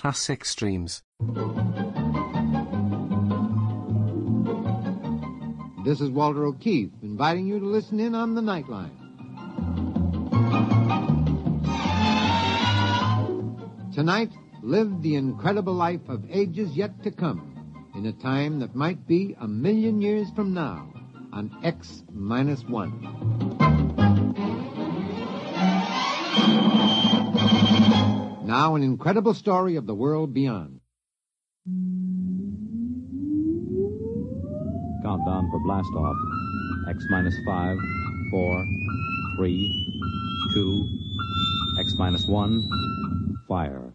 classic streams. This is Walter O'Keefe inviting you to listen in on the Nightline. Tonight, live the incredible life of ages yet to come in a time that might be a million years from now on X minus one. Now, an incredible story of the world beyond. Countdown for blast off. X minus five, four, three, two, X minus one, fire.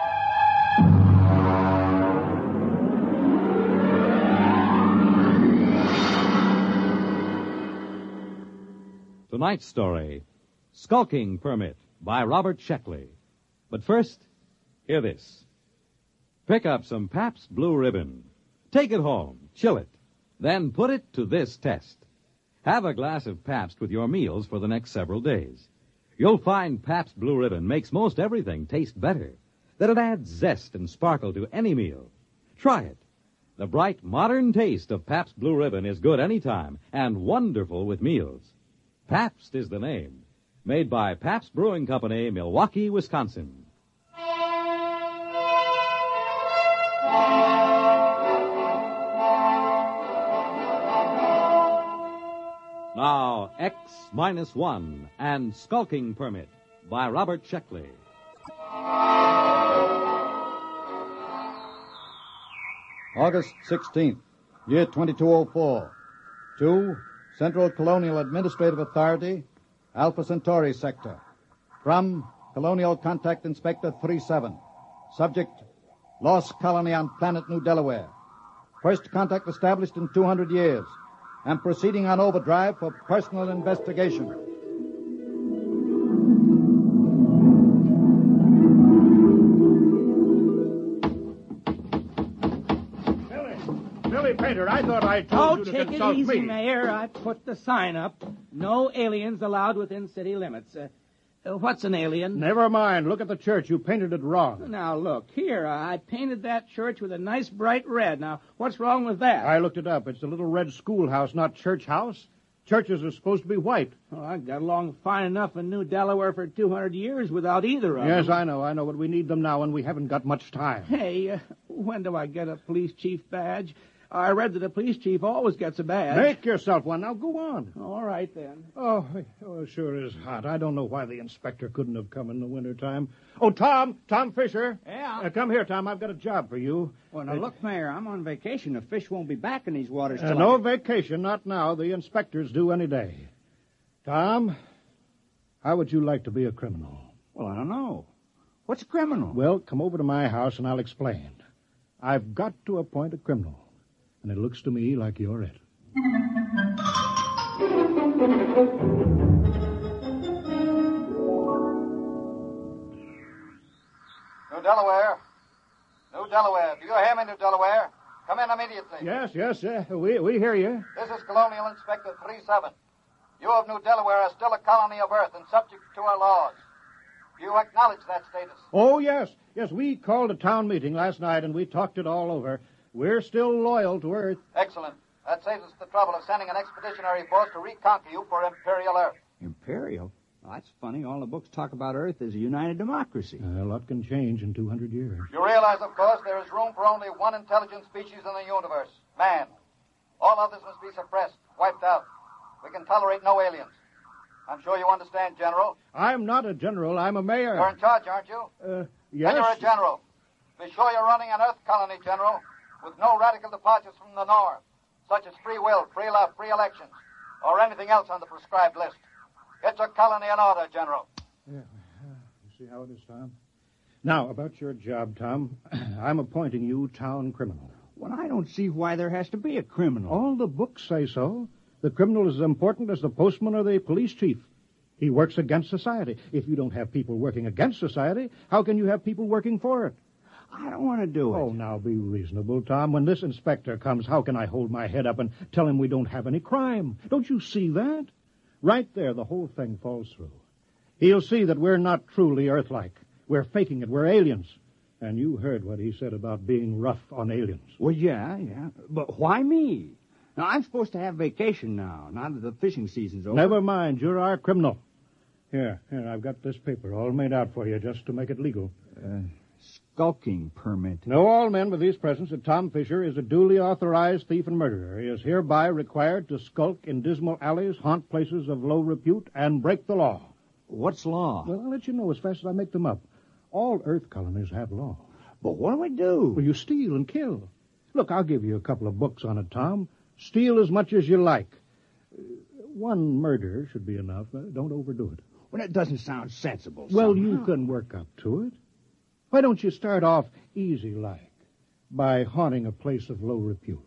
Tonight's story Skulking Permit by Robert Sheckley. But first, hear this. Pick up some Pabst Blue Ribbon. Take it home, chill it, then put it to this test. Have a glass of Pabst with your meals for the next several days. You'll find Pabst Blue Ribbon makes most everything taste better, that it adds zest and sparkle to any meal. Try it. The bright, modern taste of Pabst Blue Ribbon is good any time and wonderful with meals. Pabst is the name. Made by Pabst Brewing Company, Milwaukee, Wisconsin. Now, X minus one and Skulking Permit by Robert Sheckley. August 16th, year 2204. To Central Colonial Administrative Authority, Alpha Centauri Sector. From Colonial Contact Inspector 37. Subject, Lost Colony on Planet New Delaware. First contact established in 200 years. And proceeding on overdrive for personal investigation. Painter, I thought I told Oh, you to take it easy, me. Mayor. I put the sign up. No aliens allowed within city limits. Uh, uh, what's an alien? Never mind. Look at the church. You painted it wrong. Now, look, here, I painted that church with a nice bright red. Now, what's wrong with that? I looked it up. It's a little red schoolhouse, not church house. Churches are supposed to be white. Oh, I got along fine enough in New Delaware for 200 years without either of Yes, them. Yes, I know, I know, but we need them now, and we haven't got much time. Hey, uh, when do I get a police chief badge? I read that a police chief always gets a badge. Make yourself one. Now go on. All right, then. Oh, oh, it sure is hot. I don't know why the inspector couldn't have come in the wintertime. Oh, Tom, Tom Fisher. Yeah? Uh, come here, Tom. I've got a job for you. Well, now look, Mayor, I'm on vacation. The fish won't be back in these waters Uh, no I... vacation, not now. The inspectors do any day. Tom, how would you like to be a criminal? Well, I don't know. What's a criminal? Well, come over to my house and I'll explain. I've got to appoint a criminal, and it looks to me like you're it. New Delaware. New Delaware. Do you hear me, New Delaware? Come in immediately. Yes, yes, uh, we, we hear you. This is Colonial Inspector 37. You of New Delaware are still a colony of Earth and subject to our laws. Do you acknowledge that status? Oh, yes, yes, we called a town meeting last night and we talked it all over. We're still loyal to Earth. Excellent. That saves us the trouble of sending an expeditionary force to reconquer you for Imperial Earth. Imperial? Well, that's funny. All the books talk about Earth as a united democracy. Uh, a lot can change in 200 years. You realize, of course, there is room for only one intelligent species in the universe man. All others must be suppressed, wiped out. We can tolerate no aliens. I'm sure you understand, General. I'm not a general. I'm a mayor. You're in charge, aren't you? Uh, yes. Then you're a general. Be sure you're running an Earth colony, General, with no radical departures from the North, such as free will, free love, free elections, or anything else on the prescribed list. Get your colony in order, General. Yeah, You see how it is, Tom? Now, about your job, Tom. I'm appointing you town criminal. Well, I don't see why there has to be a criminal. All the books say so. The criminal is as important as the postman or the police chief. He works against society. If you don't have people working against society, how can you have people working for it? I don't want to do it. Oh, now be reasonable, Tom. When this inspector comes, how can I hold my head up and tell him we don't have any crime? Don't you see that? Right there, the whole thing falls through. He'll see that we're not truly Earth-like. We're faking it. We're aliens. And you heard what he said about being rough on aliens. Well, yeah, yeah. But why me? Now, I'm supposed to have vacation now, now that the fishing season's over. Never mind. You're our criminal. Here, here, I've got this paper all made out for you just to make it legal. Uh, Skulking permit. Know all men with these presents that Tom Fisher is a duly authorized thief and murderer. He is hereby required to skulk in dismal alleys, haunt places of low repute, and break the law. What's law? Well, I'll let you know as fast as I make them up. All Earth colonies have law. But what do we do? Well, you steal and kill. Look, I'll give you a couple of books on it, Tom. Steal as much as you like. Uh, One murder should be enough. Uh, Don't overdo it. Well, that doesn't sound sensible. Well, somehow. you can work up to it. Why don't you start off easy like by haunting a place of low repute?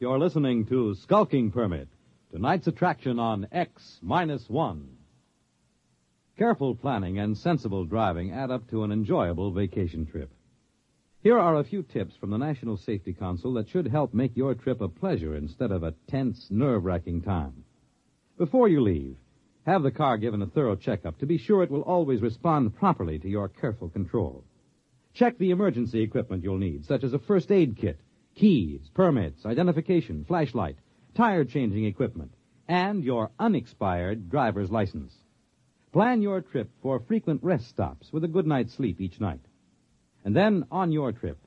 You're listening to Skulking Permit, tonight's attraction on X minus one. Careful planning and sensible driving add up to an enjoyable vacation trip. Here are a few tips from the National Safety Council that should help make your trip a pleasure instead of a tense, nerve wracking time. Before you leave, have the car given a thorough checkup to be sure it will always respond properly to your careful control. Check the emergency equipment you'll need, such as a first aid kit, keys, permits, identification, flashlight, tire changing equipment, and your unexpired driver's license. Plan your trip for frequent rest stops with a good night's sleep each night. And then, on your trip,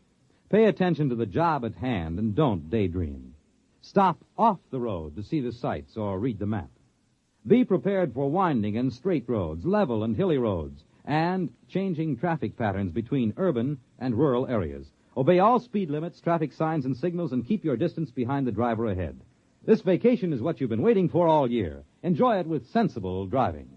pay attention to the job at hand and don't daydream. Stop off the road to see the sights or read the map. Be prepared for winding and straight roads, level and hilly roads, and changing traffic patterns between urban and rural areas. Obey all speed limits, traffic signs, and signals, and keep your distance behind the driver ahead. This vacation is what you've been waiting for all year. Enjoy it with sensible driving.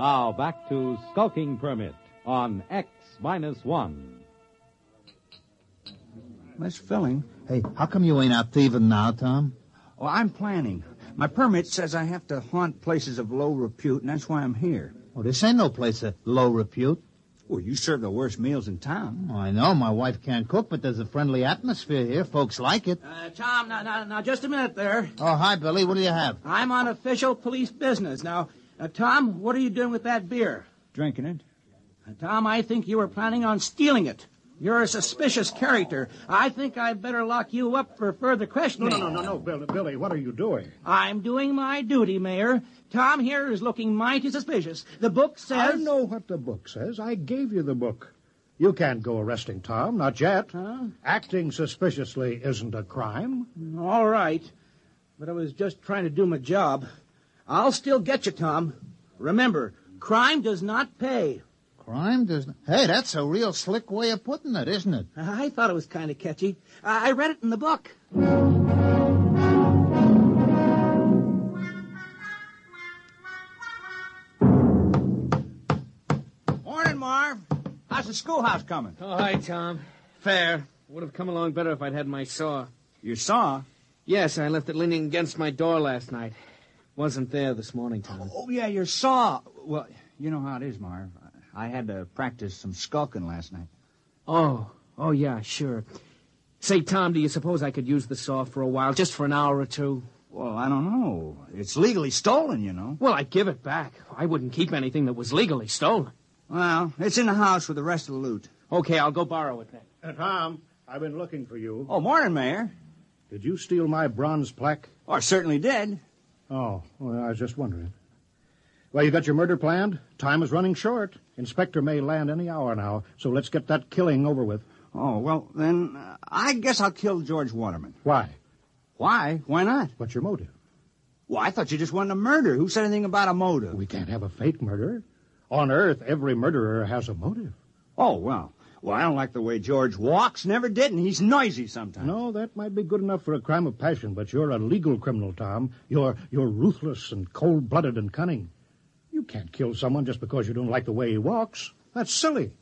Now back to Skulking Permit on X minus one. Miss Filling. Hey, how come you ain't out thieving now, Tom? Well, I'm planning. My permit says I have to haunt places of low repute, and that's why I'm here. Oh, this ain't no place of low repute. Well, you serve the worst meals in town. Oh, I know my wife can't cook, but there's a friendly atmosphere here. Folks like it. Uh, Tom, now, now, now, just a minute there. Oh, hi, Billy. What do you have? I'm on official police business. Now, uh, Tom, what are you doing with that beer? Drinking it? Uh, Tom, I think you were planning on stealing it. You're a suspicious character. I think I'd better lock you up for further No, questioning. no, no, no, no, Billy, Billy, what are you doing? I'm doing my duty, Mayor. Tom here is looking mighty suspicious. The book says. I know what the book says. I gave you the book. You can't go arresting Tom, not yet. Huh? Acting suspiciously isn't a crime. All right. But I was just trying to do my job. I'll still get you, Tom. Remember, crime does not pay. Crime does not. Hey, that's a real slick way of putting it, isn't it? I thought it was kind of catchy. I I read it in the book. Morning, Marv. How's the schoolhouse coming? Oh, hi, Tom. Fair. Would have come along better if I'd had my saw. Your saw? Yes, I left it leaning against my door last night. Wasn't there this morning, Tom. Oh, yeah, your saw. Well, you know how it is, Marv. I had to practice some skulking last night. Oh, oh, yeah, sure. Say, Tom, do you suppose I could use the saw for a while, just for an hour or two? Well, I don't know. It's legally stolen, you know. Well, I'd give it back. I wouldn't keep anything that was legally stolen. Well, it's in the house with the rest of the loot. Okay, I'll go borrow it then. Uh, Tom, I've been looking for you. Oh, morning, Mayor. Did you steal my bronze plaque? Oh, I certainly did. Oh, well, I was just wondering. Well, you got your murder planned? Time is running short. Inspector may land any hour now, so let's get that killing over with. Oh, well, then uh, I guess I'll kill George Waterman. Why? Why? Why not? What's your motive? Well, I thought you just wanted a murder. Who said anything about a motive? We can't have a fake murder. On Earth, every murderer has a motive. Oh, well. Well, I don't like the way George walks. Never did, and he's noisy sometimes. No, that might be good enough for a crime of passion, but you're a legal criminal, Tom. You're you're ruthless and cold-blooded and cunning. You can't kill someone just because you don't like the way he walks. That's silly.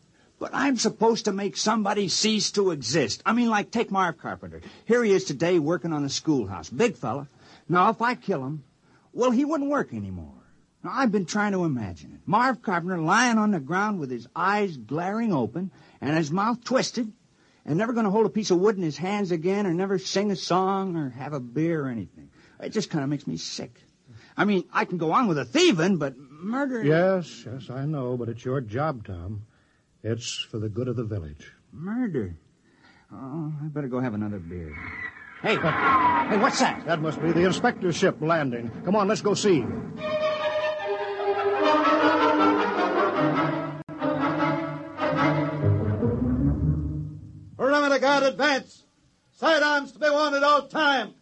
But I'm supposed to make somebody cease to exist. I mean, like, take Marv Carpenter. Here he is today working on a schoolhouse. Big fella. Now, if I kill him, well, he wouldn't work anymore. Now, I've been trying to imagine it. Marv Carpenter lying on the ground with his eyes glaring open and his mouth twisted and never going to hold a piece of wood in his hands again or never sing a song or have a beer or anything. It just kind of makes me sick. I mean, I can go on with a thieving, but murder... Yes, yes, I know, but it's your job, Tom. It's for the good of the village. Murder? Oh, I better go have another beer. Hey, hey, what's that? That must be the inspector's ship landing. Come on, let's go see. Perimeter guard advance. Sidearms to be worn at all time.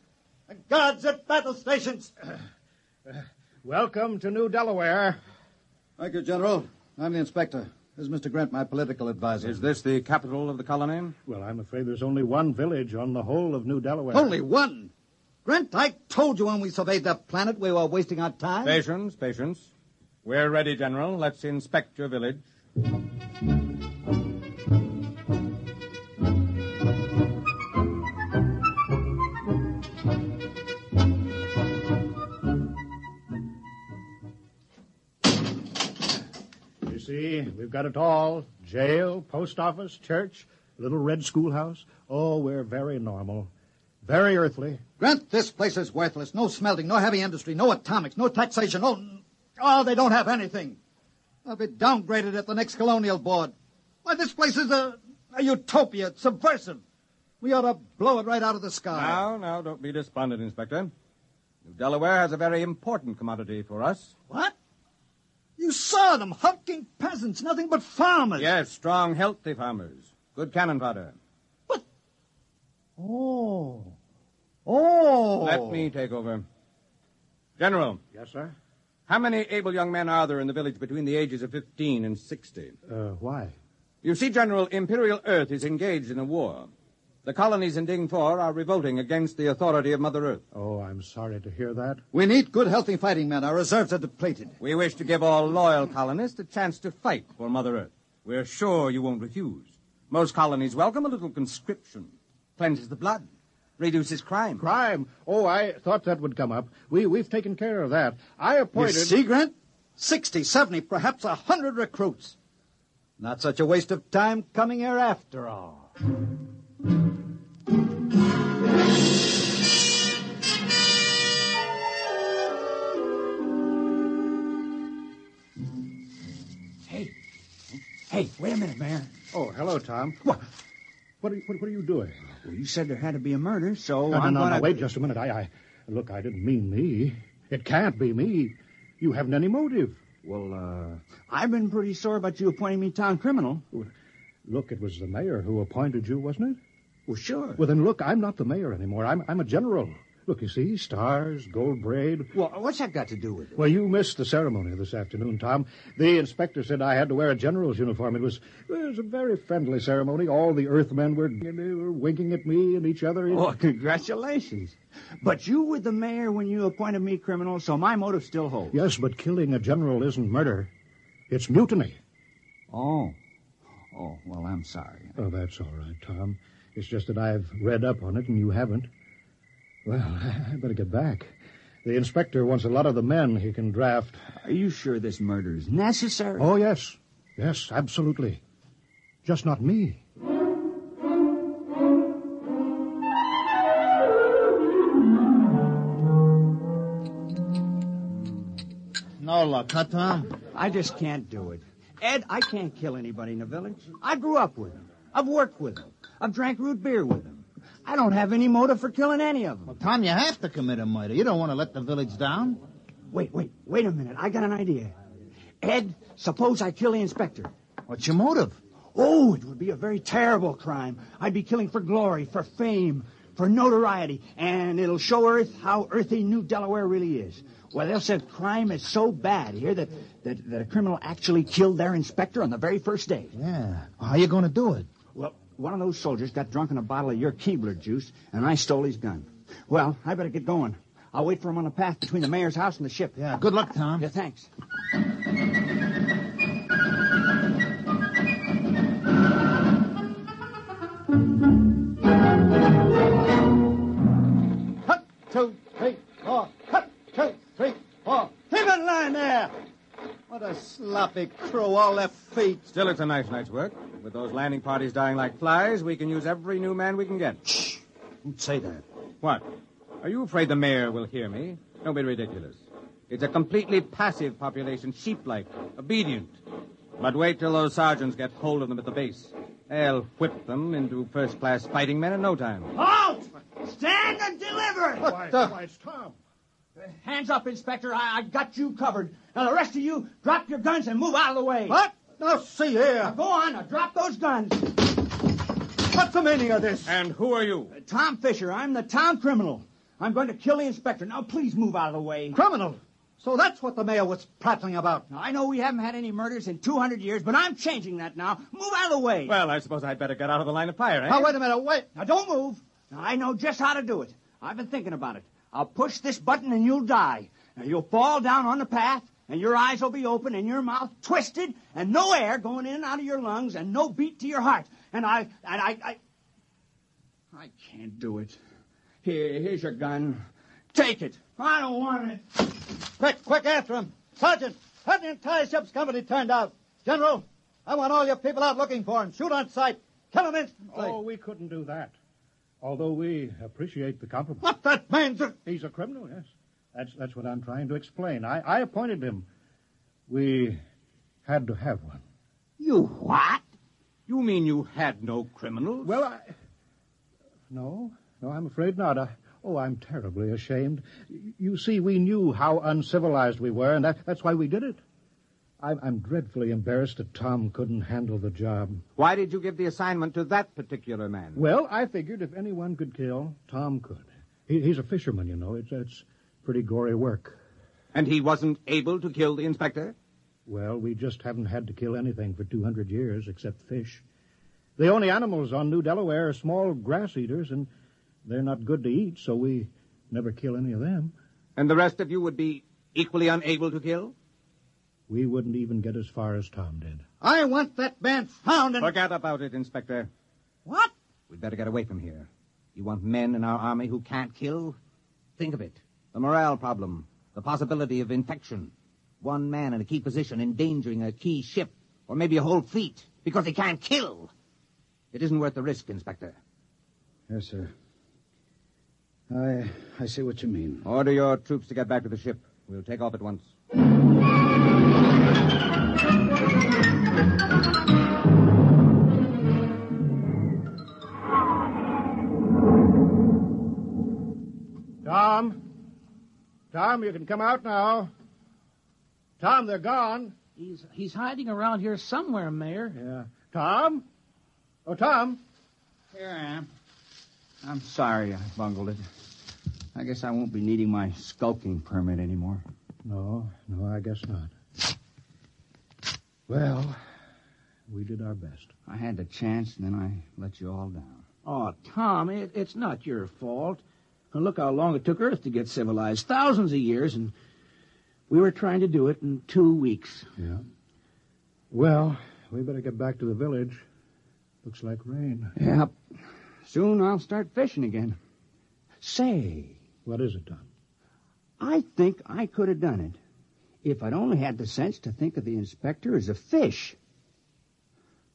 And guards at battle stations. Welcome to New Delaware. Thank you, General. I'm the inspector. This is Mr. Grant, my political advisor. Is this the capital of the colony? Well, I'm afraid there's only one village on the whole of New Delaware. Only one? Grant, I told you when we surveyed that planet we were wasting our time. Patience, patience. We're ready, General. Let's inspect your village. See, we've got it all. Jail, post office, church, little red schoolhouse. Oh, we're very normal. Very earthly. Grant, this place is worthless. No smelting, no heavy industry, no atomics, no taxation, no... Oh, they don't have anything. They'll be downgraded at the next colonial board. Why, this place is a, a utopia. It's subversive. We ought to blow it right out of the sky. Now, now, don't be despondent, Inspector. New Delaware has a very important commodity for us. What? You saw them, hulking peasants, nothing but farmers. Yes, strong, healthy farmers. Good cannon fodder. But. Oh. Oh. Let me take over. General, Yes, sir? how many able young men are there in the village between the ages of 15 and 60? Uh, why? You see, General, Imperial Earth is engaged in a war. The colonies in Ding Four are revolting against the authority of Mother Earth. Oh, I'm sorry to hear that. We need good, healthy fighting men. Our reserves are depleted. We wish to give all loyal colonists a chance to fight for Mother Earth. We're sure you won't refuse. Most colonies welcome a little conscription. Cleanses the blood. Reduces crime. Crime? Oh, I thought that would come up. We, we've taken care of that. I You appointed... see, Grant? 60, 70, perhaps a 100 recruits. Not such a waste of time coming here after all. Hey, wait a minute, Mayor. Oh, hello, Tom. What? What are, you, what, what are you doing? Well, you said there had to be a murder, so no, I'm no, no, gonna... no, wait just a minute. I, I, look, I didn't mean me. It can't be me. You haven't any motive. Well, uh, I've been pretty sore about you appointing me town criminal. Look, it was the mayor who appointed you, wasn't it? Well, sure. Well, then look, I'm not the mayor anymore. I'm, I'm a general. Look, you see, stars, gold braid. Well, what's that got to do with it? Well, you missed the ceremony this afternoon, Tom. The inspector said I had to wear a general's uniform. It was, it was a very friendly ceremony. All the Earthmen were, were winking at me and each other. Oh, congratulations. But you were the mayor when you appointed me criminal, so my motive still holds. Yes, but killing a general isn't murder. It's mutiny. Oh. Oh, well, I'm sorry. Oh, that's all right, Tom. It's just that I've read up on it and you haven't. Well, I better get back. The inspector wants a lot of the men he can draft. Are you sure this murder is necessary? Oh, yes. Yes, absolutely. Just not me. No luck, huh, Tom? I just can't do it. Ed, I can't kill anybody in the village. I grew up with him. I've worked with him. I've drank root beer with him. I don't have any motive for killing any of them. Well, Tom, you have to commit a murder. You don't want to let the village down. Wait, wait, wait a minute. I got an idea. Ed, suppose I kill the inspector. What's your motive? Oh, it would be a very terrible crime. I'd be killing for glory, for fame, for notoriety, and it'll show Earth how earthy New Delaware really is. Well, they'll say crime is so bad here that, that, that a criminal actually killed their inspector on the very first day. Yeah. How are you going to do it? Well, one of those soldiers got drunk on a bottle of your Keebler juice, and I stole his gun. Well, I better get going. I'll wait for him on the path between the mayor's house and the ship. Yeah, good luck, Tom. Yeah, thanks. Cut, two, three, four. Cut, two, three, four. Keep in line there. What a sloppy crew, all their feet. Still, it's a nice night's work. With those landing parties dying like flies, we can use every new man we can get. Shh. Don't say that. What? Are you afraid the mayor will hear me? Don't be ridiculous. It's a completely passive population, sheep-like, obedient. But wait till those sergeants get hold of them at the base. They'll whip them into first-class fighting men in no time. Halt! Stand and deliver! Why, why, it's Tom. Hands up, Inspector. I, I got you covered. Now, the rest of you, drop your guns and move out of the way. What? Now, see Now, here. go on. Now, drop those guns. What's the meaning of this? And who are you? Uh, Tom Fisher, I'm the town criminal. I'm going to kill the inspector. Now, please move out of the way. Criminal. So that's what the mayor was prattling about. Now, I know we haven't had any murders in 200 years, but I'm changing that now. Move out of the way. Well, I suppose I'd better get out of the line of fire, eh? Now, wait a minute, wait. Now, don't move. Now, I know just how to do it. I've been thinking about it. I'll push this button and you'll die. Now, you'll fall down on the path, and your eyes will be open, and your mouth twisted, and no air going in and out of your lungs, and no beat to your heart. And I, and I, I, I can't do it. Here, here's your gun. Take it. I don't want it. Quick, quick after him. Sergeant, have the entire ship's company turned out. General, I want all your people out looking for him. Shoot on sight. Kill him instantly. Oh, we couldn't do that. Although we appreciate the compliment. What that man's a... He's a criminal, yes. That's that's what I'm trying to explain. I, I appointed him. We had to have one. You what? You mean you had no criminals? Well, I. No, no, I'm afraid not. I, oh, I'm terribly ashamed. You see, we knew how uncivilized we were, and that, that's why we did it. I'm, I'm dreadfully embarrassed that Tom couldn't handle the job. Why did you give the assignment to that particular man? Well, I figured if anyone could kill, Tom could. He, he's a fisherman, you know. It's, it's pretty gory work. And he wasn't able to kill the inspector? Well, we just haven't had to kill anything for 200 years except fish. The only animals on New Delaware are small grass eaters, and they're not good to eat, so we never kill any of them. And the rest of you would be equally unable to kill? We wouldn't even get as far as Tom did. I want that man found and... Forget about it, Inspector. What? We'd better get away from here. You want men in our army who can't kill? Think of it. The morale problem. The possibility of infection. One man in a key position endangering a key ship, or maybe a whole fleet, because he can't kill. It isn't worth the risk, Inspector. Yes, sir. I I see what you mean. Order your troops to get back to the ship. We'll take off at once. Tom? Tom, you can come out now. Tom, they're gone. He's he's hiding around here somewhere, Mayor. Yeah. Tom? Oh, Tom? Here I am. I'm sorry I bungled it. I guess I won't be needing my skulking permit anymore. No, no, I guess not. Well, we did our best. I had the chance, and then I let you all down. Oh, Tom, it, it's not your fault. Now, look how long it took Earth to get civilized. Thousands of years, and we were trying to do it in two weeks. Yeah. Well, we better get back to the village. Looks like rain. Yep. Soon I'll start fishing again. Say, What is it, Tom? I think I could have done it if I'd only had the sense to think of the inspector as a fish.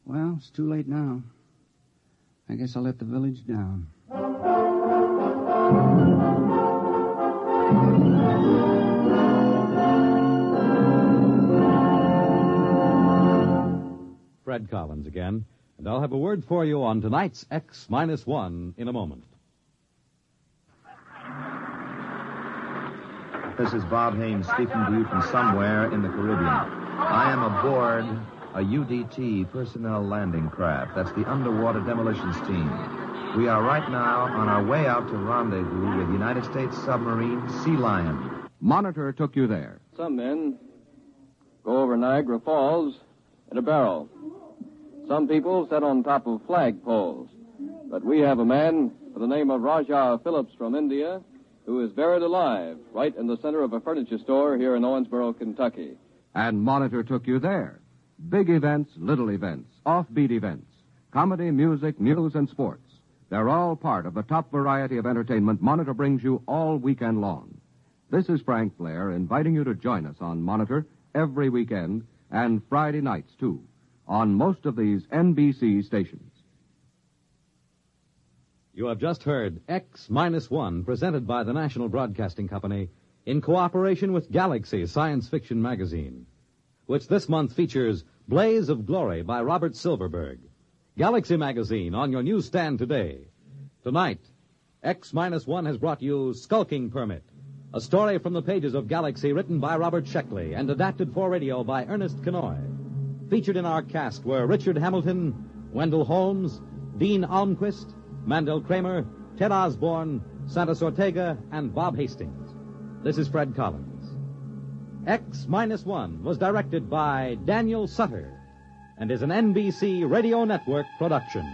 Well, it's too late now. I guess I'll let the village down. Fred Collins again, and I'll have a word for you on tonight's X minus one in a moment. This is Bob Haynes speaking to you from somewhere in the Caribbean. I am aboard a UDT personnel landing craft. That's the underwater demolitions team. We are right now on our way out to rendezvous with United States submarine Sea Lion. Monitor took you there. Some men go over Niagara Falls in a barrel. Some people sit on top of flag poles. But we have a man by the name of Raja Phillips from India who is buried alive right in the center of a furniture store here in Owensboro, Kentucky. And Monitor took you there. Big events, little events, offbeat events, comedy, music, news, and sports. They're all part of the top variety of entertainment Monitor brings you all weekend long. This is Frank Blair inviting you to join us on Monitor every weekend and Friday nights, too, on most of these NBC stations. You have just heard X Minus One, presented by the National Broadcasting Company in cooperation with Galaxy Science Fiction Magazine, which this month features Blaze of Glory by Robert Silverberg. Galaxy Magazine on your newsstand today. Tonight, X Minus One has brought you Skulking Permit, a story from the pages of Galaxy written by Robert Sheckley and adapted for radio by Ernest Kinoy. Featured in our cast were Richard Hamilton, Wendell Holmes, Dean Almquist, Mandel Kramer, Ted Osborne, Santos Ortega, and Bob Hastings. This is Fred Collins. X Minus One was directed by Daniel Sutter and is an NBC Radio Network production.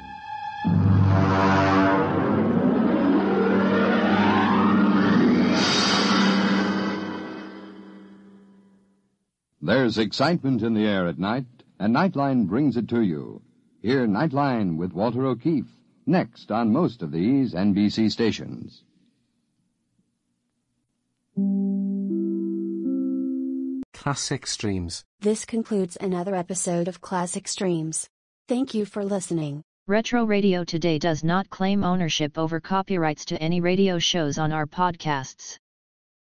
There's excitement in the air at night, and Nightline brings it to you. Hear Nightline with Walter O'Keefe next on most of these NBC stations. Classic Streams. This concludes another episode of Classic Streams. Thank you for listening. Retro Radio Today does not claim ownership over copyrights to any radio shows on our podcasts.